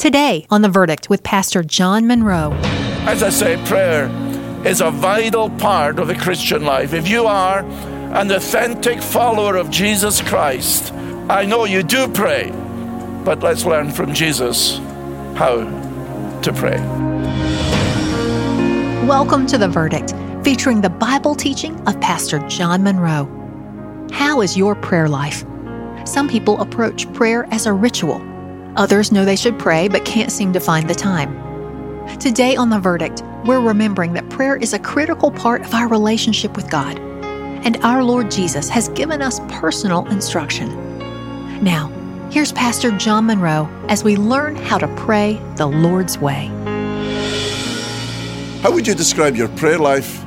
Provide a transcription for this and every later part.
Today on The Verdict with Pastor John Munro. As I say, prayer is a vital part of the Christian life. If you are an authentic follower of Jesus Christ, I know you do pray, but let's learn from Jesus how to pray. Welcome to The Verdict, featuring the Bible teaching of Pastor John Munro. How is your prayer life? Some people approach prayer as a ritual. Others know they should pray but can't seem to find the time. Today on The Verdict, we're remembering that prayer is a critical part of our relationship with God. And our Lord Jesus has given us personal instruction. Now, here's Pastor John Munro as we learn how to pray the Lord's way. How would you describe your prayer life?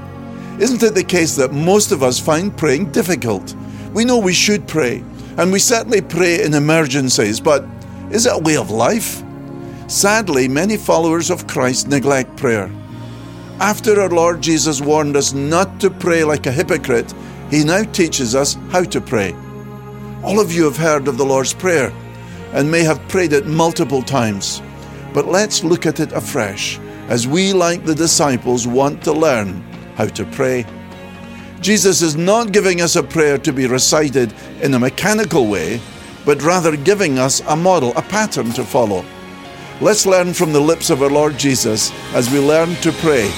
Isn't it the case that most of us find praying difficult? We know we should pray, and we certainly pray in emergencies, but is it a way of life? Sadly, many followers of Christ neglect prayer. After our Lord Jesus warned us not to pray like a hypocrite, he now teaches us how to pray. All of you have heard of the Lord's Prayer and may have prayed it multiple times. But let's look at it afresh as we, like the disciples, want to learn how to pray. Jesus is not giving us a prayer to be recited in a mechanical way, but rather giving us a model, a pattern to follow. Let's learn from the lips of our Lord Jesus as we learn to pray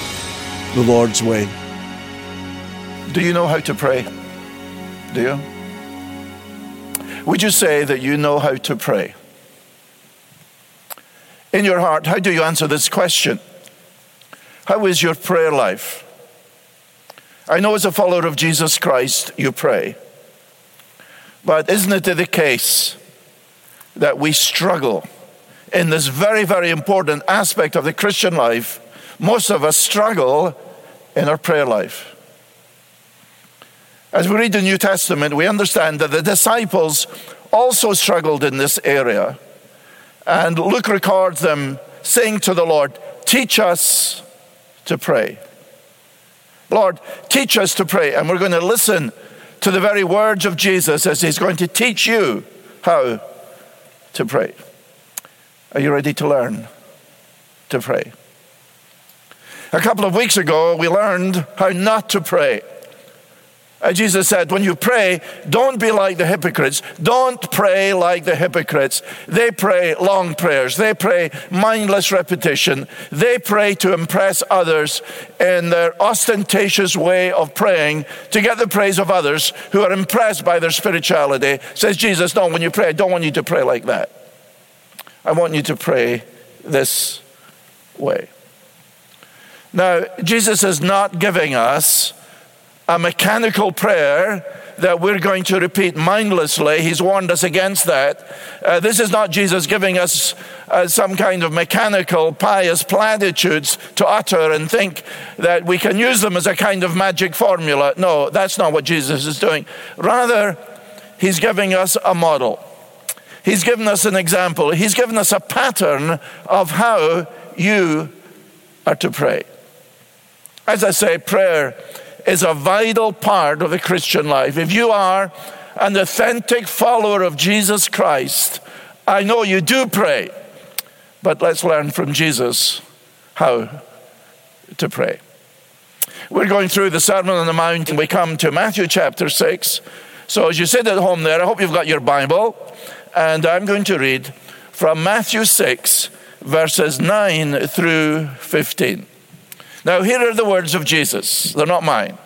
the Lord's way. Do you know how to pray? Do you? Would you say that you know how to pray? In your heart, how do you answer this question? How is your prayer life? I know as a follower of Jesus Christ, you pray. But isn't it the case that we struggle in this very, very important aspect of the Christian life? Most of us struggle in our prayer life. As we read the New Testament, we understand that the disciples also struggled in this area. And Luke records them saying to the Lord, Teach us to pray. Lord, teach us to pray. And we're going to listen to the very words of Jesus as he's going to teach you how to pray. Are you ready to learn to pray? A couple of weeks ago, we learned how not to pray. Uh, Jesus said, when you pray, don't be like the hypocrites. Don't pray like the hypocrites. They pray long prayers. They pray mindless repetition. They pray to impress others in their ostentatious way of praying to get the praise of others who are impressed by their spirituality. Says Jesus, no, when you pray, I don't want you to pray like that. I want you to pray this way. Now, Jesus is not giving us a mechanical prayer that we're going to repeat mindlessly. He's warned us against that. Uh, this is not Jesus giving us uh, some kind of mechanical, pious platitudes to utter and think that we can use them as a kind of magic formula. No, that's not what Jesus is doing. Rather, He's giving us a model. He's given us an example. He's given us a pattern of how you are to pray. As I say, prayer is a vital part of the Christian life. If you are an authentic follower of Jesus Christ, I know you do pray, but let's learn from Jesus how to pray. We're going through the Sermon on the Mount, and we come to Matthew chapter 6. So as you sit at home there, I hope you've got your Bible, and I'm going to read from Matthew 6, verses 9 through 15. Now, here are the words of Jesus. They're not mine.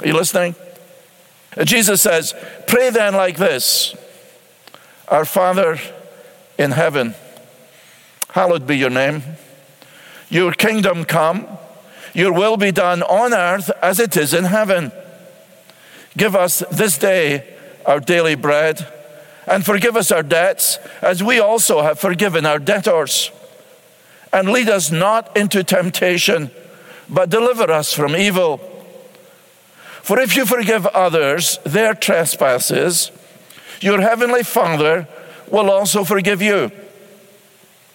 Are you listening? Jesus says, Pray then like this Our Father in heaven, hallowed be your name. Your kingdom come, your will be done on earth as it is in heaven. Give us this day our daily bread, and forgive us our debts, as we also have forgiven our debtors. And lead us not into temptation but deliver us from evil. For if you forgive others their trespasses, your heavenly Father will also forgive you.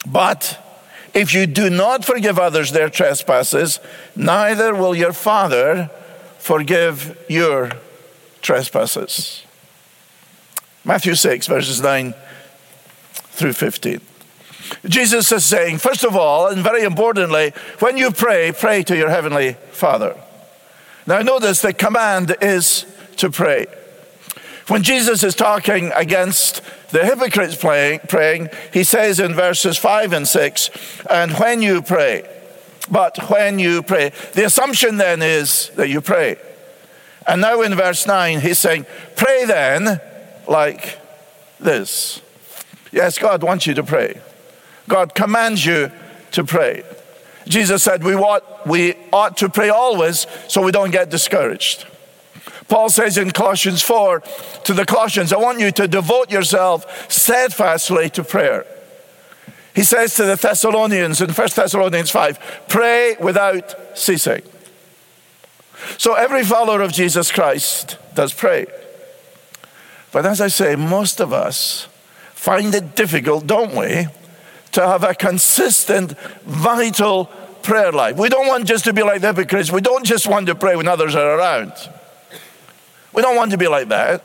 But if you do not forgive others their trespasses, neither will your Father forgive your trespasses. Matthew 6, verses 9 through 15. Jesus is saying, first of all, and very importantly, when you pray, pray to your heavenly Father. Now, notice the command is to pray. When Jesus is talking against the hypocrites praying, praying, he says in verses 5 and 6, and when you pray, but when you pray. The assumption then is that you pray. And now in verse 9, he's saying, pray then like this. Yes, God wants you to pray. God commands you to pray. Jesus said we ought, we ought to pray always so we don't get discouraged. Paul says in Colossians 4 to the Colossians, I want you to devote yourself steadfastly to prayer. He says to the Thessalonians in 1 Thessalonians 5, pray without ceasing. So every follower of Jesus Christ does pray. But as I say, most of us find it difficult, don't we, to have a consistent, vital prayer life. We don't want just to be like the hypocrites. We don't just want to pray when others are around. We don't want to be like that.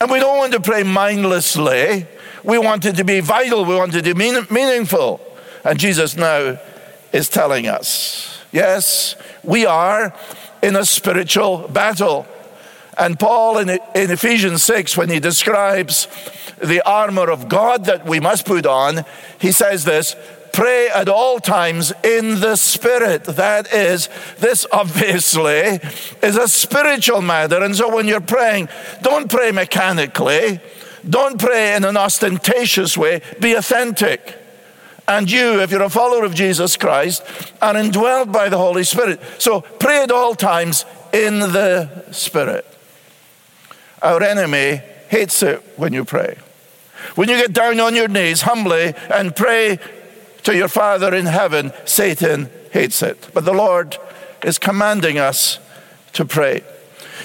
And we don't want to pray mindlessly. We want it to be vital. We want it to be mean, meaningful. And Jesus now is telling us yes, we are in a spiritual battle. And Paul in, in Ephesians 6, when he describes the armor of God that we must put on, he says this pray at all times in the Spirit. That is, this obviously is a spiritual matter. And so when you're praying, don't pray mechanically, don't pray in an ostentatious way, be authentic. And you, if you're a follower of Jesus Christ, are indwelled by the Holy Spirit. So pray at all times in the Spirit. Our enemy hates it when you pray. When you get down on your knees humbly and pray to your Father in heaven, Satan hates it. But the Lord is commanding us to pray.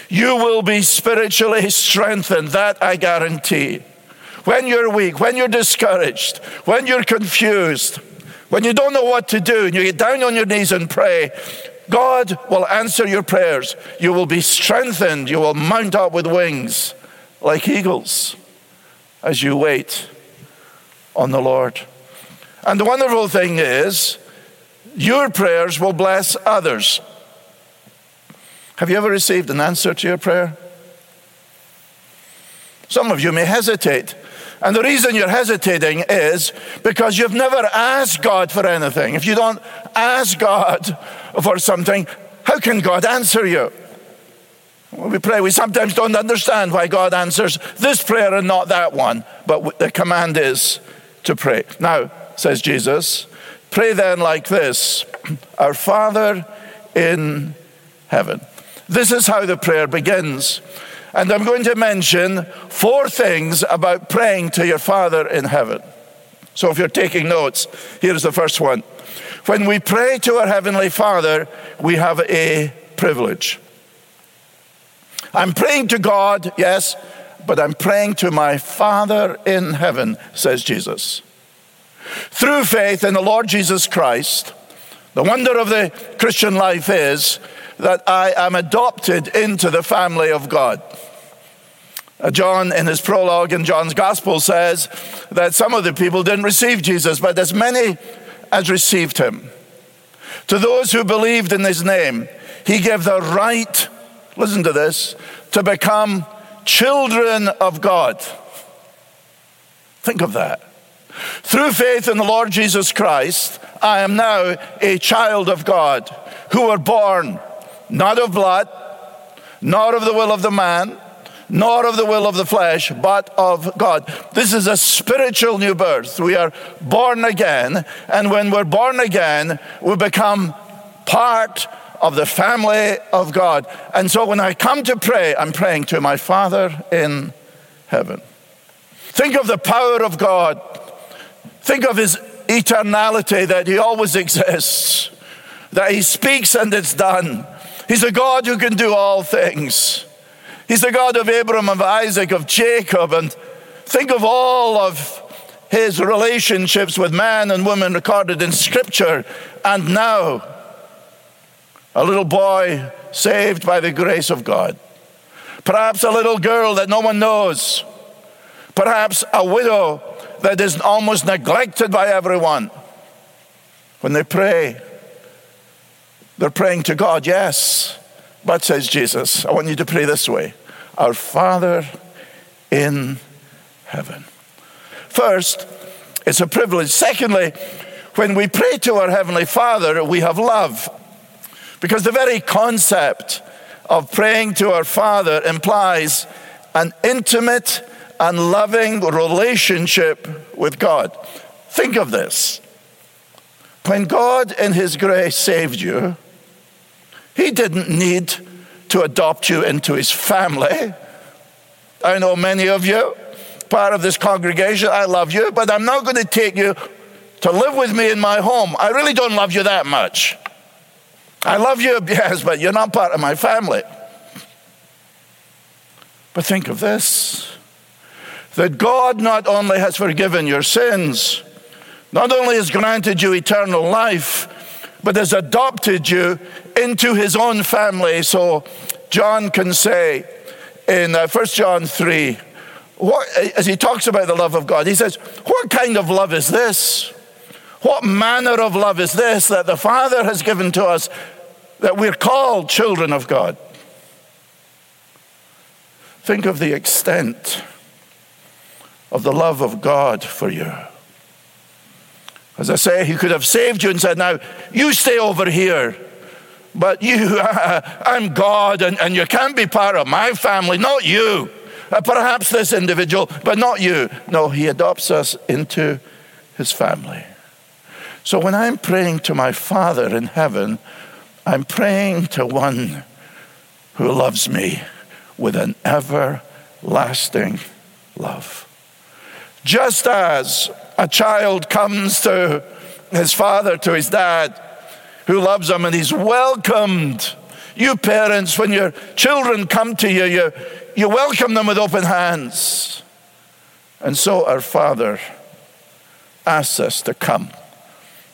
You will be spiritually strengthened, that I guarantee. When you're weak, when you're discouraged, when you're confused, when you don't know what to do, and you get down on your knees and pray, God will answer your prayers. You will be strengthened. You will mount up with wings like eagles as you wait on the Lord. And the wonderful thing is, your prayers will bless others. Have you ever received an answer to your prayer? Some of you may hesitate. And the reason you're hesitating is because you've never asked God for anything. If you don't ask God for something, how can God answer you? We pray, we sometimes don't understand why God answers this prayer and not that one, but the command is to pray. Now, says Jesus. Pray then like this Our Father in heaven. This is how the prayer begins. And I'm going to mention four things about praying to your Father in heaven. So if you're taking notes, here's the first one. When we pray to our Heavenly Father, we have a privilege. I'm praying to God, yes, but I'm praying to my Father in heaven, says Jesus. Through faith in the Lord Jesus Christ, the wonder of the Christian life is that I am adopted into the family of God. Uh, John, in his prologue in John's Gospel, says that some of the people didn't receive Jesus, but as many as received him. To those who believed in his name, he gave the right, listen to this, to become children of God. Think of that. Through faith in the Lord Jesus Christ, I am now a child of God who were born not of blood, not of the will of the man, nor of the will of the flesh, but of God. This is a spiritual new birth. We are born again, and when we're born again, we become part of the family of God. And so when I come to pray, I'm praying to my Father in heaven. Think of the power of God Think of his eternality that he always exists, that he speaks and it's done. He's a God who can do all things. He's the God of Abraham, of Isaac, of Jacob, and think of all of his relationships with man and woman recorded in Scripture. And now, a little boy saved by the grace of God. Perhaps a little girl that no one knows. Perhaps a widow that is almost neglected by everyone. When they pray, they're praying to God, yes. But, says Jesus, I want you to pray this way Our Father in heaven. First, it's a privilege. Secondly, when we pray to our Heavenly Father, we have love. Because the very concept of praying to our Father implies an intimate and loving relationship with God. Think of this. When God, in His grace, saved you, He didn't need to adopt you into His family. I know many of you, part of this congregation, I love you, but I'm not going to take you to live with me in my home. I really don't love you that much. I love you, yes, but you're not part of my family. But think of this that God not only has forgiven your sins, not only has granted you eternal life, but has adopted you into his own family. So John can say in uh, 1 John 3, what, as he talks about the love of God, he says, What kind of love is this? What manner of love is this that the Father has given to us that we're called children of God? Think of the extent of the love of God for you. As I say, He could have saved you and said, Now, you stay over here. But you, I'm God, and, and you can't be part of my family, not you. Uh, perhaps this individual, but not you. No, He adopts us into His family. So when I'm praying to my Father in heaven, I'm praying to one who loves me with an everlasting love. Just as a child comes to his father, to his dad, who loves him, and he's welcomed. You parents, when your children come to you, you, you welcome them with open hands. And so our Father asks us to come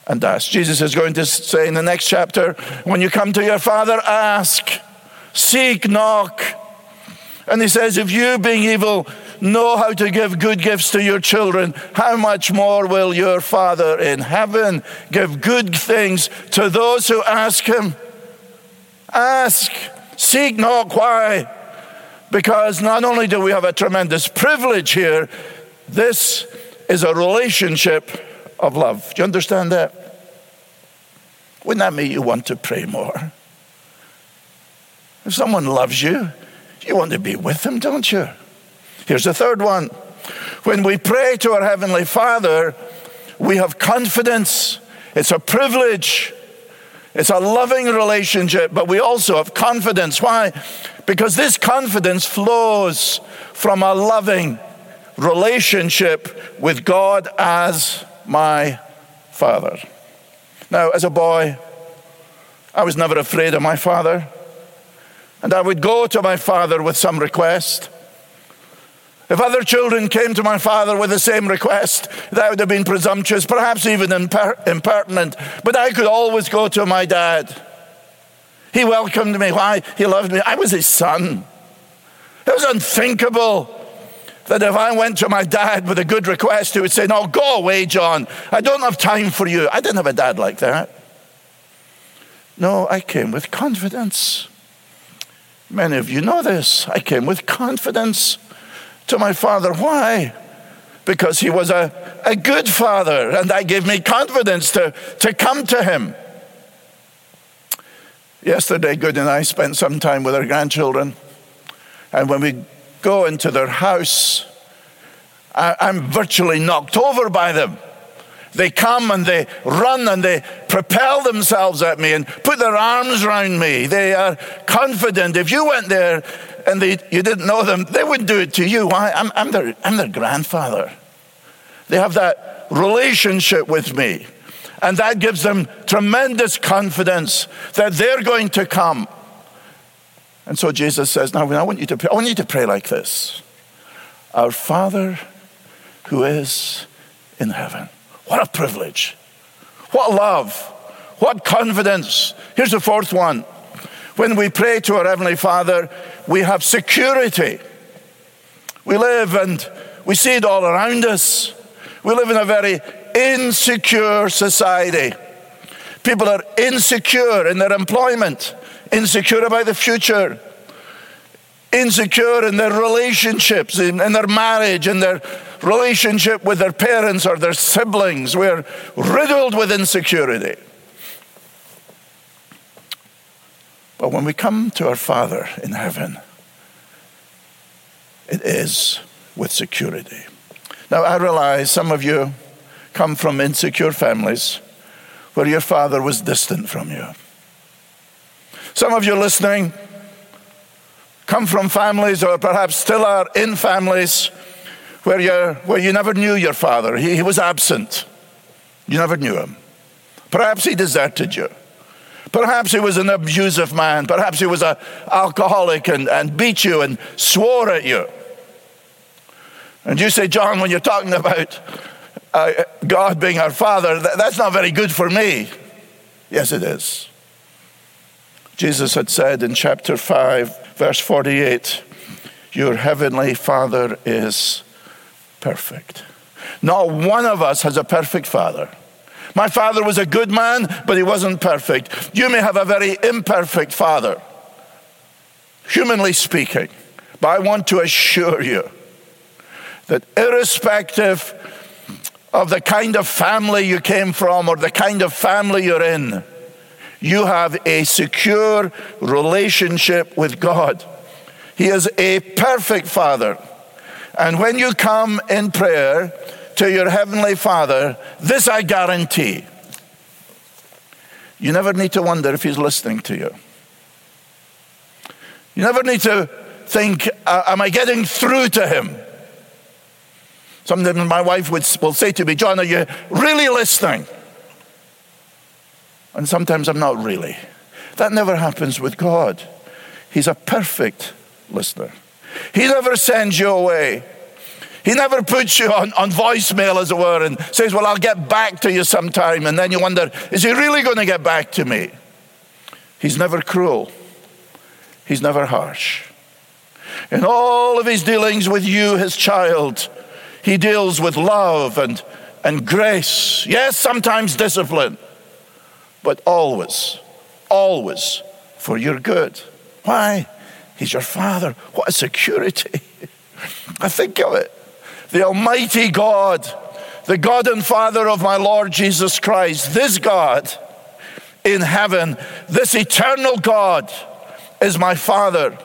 and ask. Jesus is going to say in the next chapter when you come to your Father, ask, seek, knock. And he says, if you, being evil, know how to give good gifts to your children, how much more will your Father in heaven give good things to those who ask him? Ask, seek, knock. Why? Because not only do we have a tremendous privilege here, this is a relationship of love. Do you understand that? Wouldn't that make you want to pray more? If someone loves you, you want to be with them, don't you? Here's the third one. When we pray to our Heavenly Father, we have confidence. It's a privilege. It's a loving relationship, but we also have confidence. Why? Because this confidence flows from a loving relationship with God as my Father. Now, as a boy, I was never afraid of my father. And I would go to my father with some request. If other children came to my father with the same request, that would have been presumptuous, perhaps even imper- impertinent. But I could always go to my dad. He welcomed me. Why? He loved me. I was his son. It was unthinkable that if I went to my dad with a good request, he would say, No, go away, John. I don't have time for you. I didn't have a dad like that. No, I came with confidence. Many of you know this. I came with confidence to my father. Why? Because he was a, a good father, and that gave me confidence to, to come to him. Yesterday, Good and I spent some time with our grandchildren, and when we go into their house, I'm virtually knocked over by them. They come and they run and they propel themselves at me and put their arms around me. They are confident. If you went there and they, you didn't know them, they wouldn't do it to you. Why? I'm, I'm, their, I'm their grandfather. They have that relationship with me. And that gives them tremendous confidence that they're going to come. And so Jesus says, Now I want you to pray. I want you to pray like this Our Father who is in heaven. What a privilege. What love. What confidence. Here's the fourth one. When we pray to our Heavenly Father, we have security. We live and we see it all around us. We live in a very insecure society. People are insecure in their employment, insecure about the future, insecure in their relationships, in, in, their marriage, in their relationship with their parents or their siblings. We're riddled with insecurity. But when we come to our Father in heaven, it is with security. Now, I realize some of you come from insecure families where your father was distant from you. Some of you listening come from families or perhaps still are in families where, you where you never knew your father. He, he was absent. You never knew him. Perhaps he deserted you. Perhaps he was an abusive man. Perhaps he was an alcoholic and, and beat you and swore at you. And you say, John, when you're talking about uh, God being our Father, that, that's not very good for me. Yes, it is. Jesus had said in chapter 5, verse 48, Your heavenly Father is perfect. Not one of us has a perfect father. My father was a good man, but he wasn't perfect. You may have a very imperfect father, humanly speaking, but I want to assure you that irrespective of the kind of family you came from or the kind of family you're in, you have a secure relationship with God. He is a perfect Father. And when you come in prayer to your Heavenly Father, this I guarantee. You never need to wonder if He's listening to you. You never need to think, Am I getting through to Him? Sometimes my wife would, will say to me, John, are you really listening? And sometimes I'm not really. That never happens with God. He's a perfect listener. He never sends you away. He never puts you on, on voicemail, as it were, and says, Well, I'll get back to you sometime. And then you wonder, Is he really going to get back to me? He's never cruel, he's never harsh. In all of his dealings with you, his child, he deals with love and, and grace. Yes, sometimes discipline, but always, always for your good. Why? He's your Father. What a security. I think of it. The Almighty God, the God and Father of my Lord Jesus Christ, this God in heaven, this eternal God is my Father.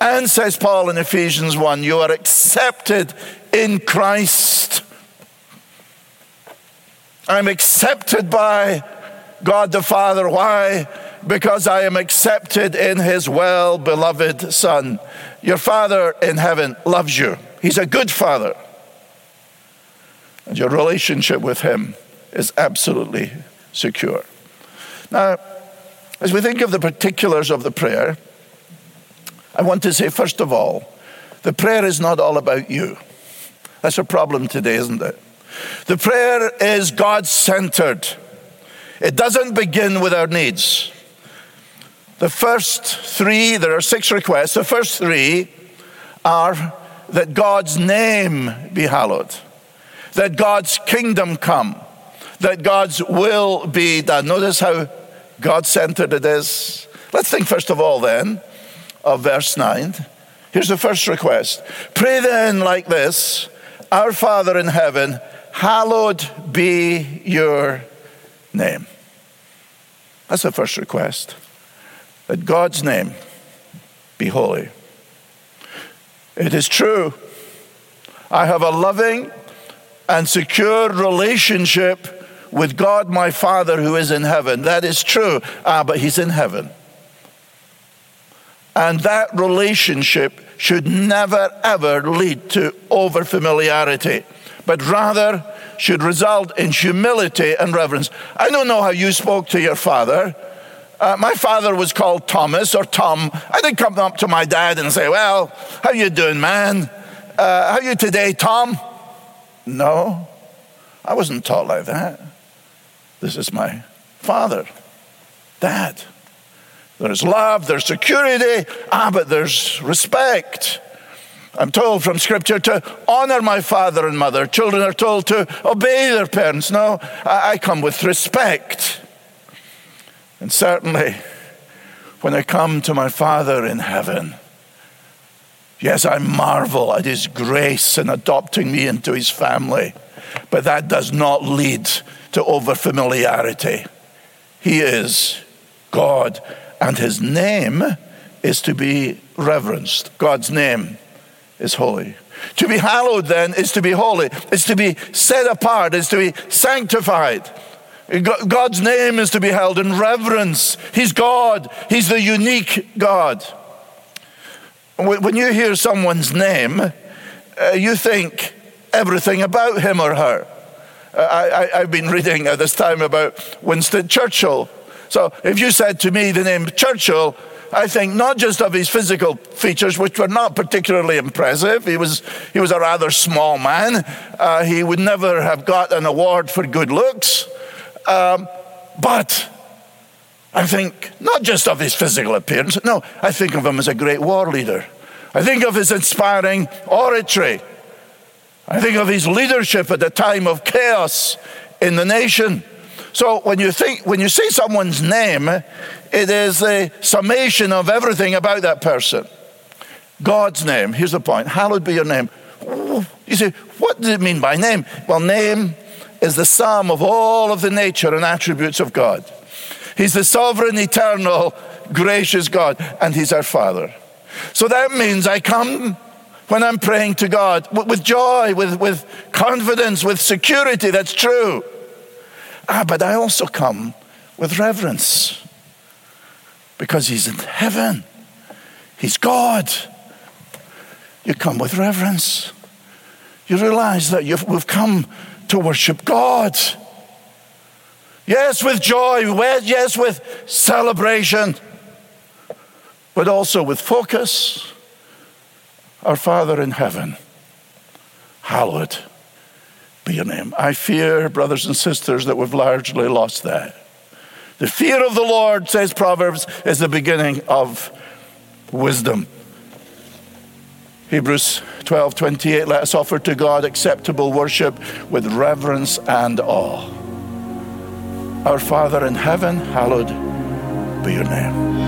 And says Paul in Ephesians 1, you are accepted in Christ. I'm accepted by God the Father. Why? Because I am accepted in His well beloved Son. Your Father in heaven loves you, He's a good Father. And your relationship with Him is absolutely secure. Now, as we think of the particulars of the prayer, I want to say, first of all, the prayer is not all about you. That's a problem today, isn't it? The prayer is God centered. It doesn't begin with our needs. The first three, there are six requests. The first three are that God's name be hallowed, that God's kingdom come, that God's will be done. Notice how God centered it is. Let's think, first of all, then, of verse 9. Here's the first request Pray then like this Our Father in heaven, hallowed be your name. That's the first request. That God's name be holy. It is true. I have a loving and secure relationship with God my Father who is in heaven. That is true. Ah, but He's in heaven. And that relationship should never, ever lead to over familiarity, but rather should result in humility and reverence. I don't know how you spoke to your father. Uh, my father was called Thomas or Tom. I didn't come up to my dad and say, "Well, how you doing, man? Uh, how you today, Tom?" No, I wasn't taught like that. This is my father, dad. There's love, there's security, ah, but there's respect. I'm told from Scripture to honor my father and mother. Children are told to obey their parents. No, I, I come with respect. And certainly, when I come to my Father in heaven, yes, I marvel at His grace in adopting me into His family, but that does not lead to overfamiliarity. He is God, and His name is to be reverenced. God's name is holy. To be hallowed, then, is to be holy, is to be set apart, is to be sanctified. God's name is to be held in reverence. He's God, He's the unique God. When you hear someone's name, uh, you think everything about him or her. Uh, I, have been reading at this time about Winston Churchill. So if you said to me the name Churchill, I think not just of his physical features, which were not particularly impressive. He was, he was a rather small man. Uh, he would never have got an award for good looks. Um, but I think not just of his physical appearance, no, I think of him as a great war leader. I think of his inspiring oratory. I think of his leadership at a time of chaos in the nation. So when you think, when you say someone's name, it is a summation of everything about that person. God's name. Here's the point. Hallowed be your name. You say, what does it mean by name? Well, name is the sum of all of the nature and attributes of God. He's the sovereign, eternal, gracious God, and He's our Father. So that means I come when I'm praying to God with joy, with, with confidence, with security. That's true. Ah, but I also come with reverence because He's in heaven, He's God. You come with reverence. You realize that we've come to worship God. Yes, with joy, yes, with celebration, but also with focus. Our Father in heaven, hallowed be your name. I fear, brothers and sisters, that we've largely lost that. The fear of the Lord, says Proverbs, is the beginning of wisdom. Hebrews 12 28, let us offer to God acceptable worship with reverence and awe. Our Father in heaven, hallowed be your name.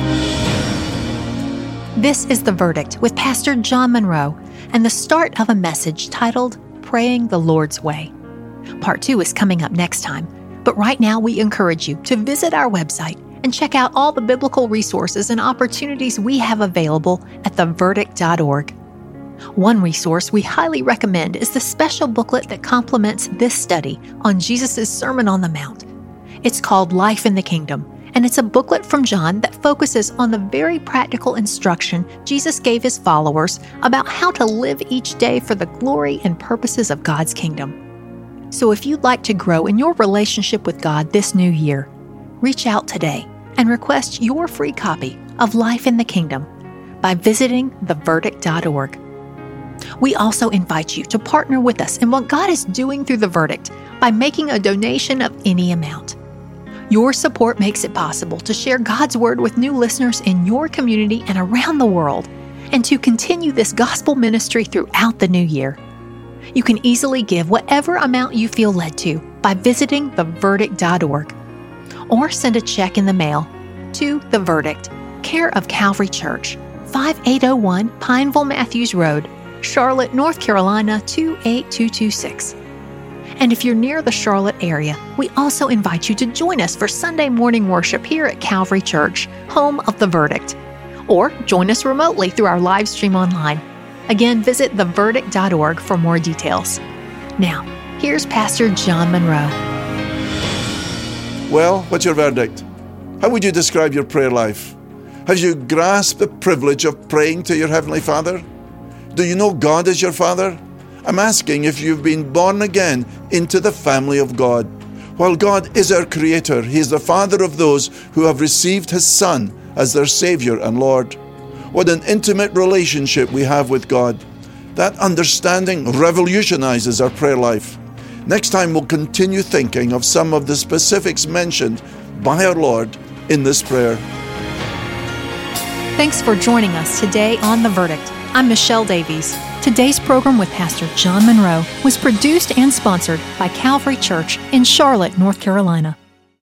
This is The Verdict with Pastor John Munro and the start of a message titled Praying the Lord's Way. Part two is coming up next time, but right now we encourage you to visit our website and check out all the biblical resources and opportunities we have available at theverdict.org. One resource we highly recommend is the special booklet that complements this study on Jesus' Sermon on the Mount. It's called Life in the Kingdom, and it's a booklet from John that focuses on the very practical instruction Jesus gave his followers about how to live each day for the glory and purposes of God's kingdom. So if you'd like to grow in your relationship with God this new year, reach out today and request your free copy of Life in the Kingdom by visiting theverdict.org. We also invite you to partner with us in what God is doing through the verdict by making a donation of any amount. Your support makes it possible to share God's Word with new listeners in your community and around the world, and to continue this gospel ministry throughout the new year. You can easily give whatever amount you feel led to by visiting theverdict.org or send a check in the mail to The Verdict, care of Calvary Church, 5801 Pineville Matthews Road, Charlotte, North Carolina 28226. And if you're near the Charlotte area, we also invite you to join us for Sunday morning worship here at Calvary Church, home of the verdict. Or join us remotely through our live stream online. Again, visit theverdict.org for more details. Now, here's Pastor John Munro. Well, what's your verdict? How would you describe your prayer life? Have you grasped the privilege of praying to your Heavenly Father? Do you know God is your Father? I'm asking if you've been born again into the family of God. While God is our Creator, He is the Father of those who have received His Son as their Savior and Lord. What an intimate relationship we have with God. That understanding revolutionizes our prayer life. Next time, we'll continue thinking of some of the specifics mentioned by our Lord in this prayer. Thanks for joining us today on The Verdict. I'm Michelle Davies. Today's program with Pastor John Munro was produced and sponsored by Calvary Church in Charlotte, North Carolina.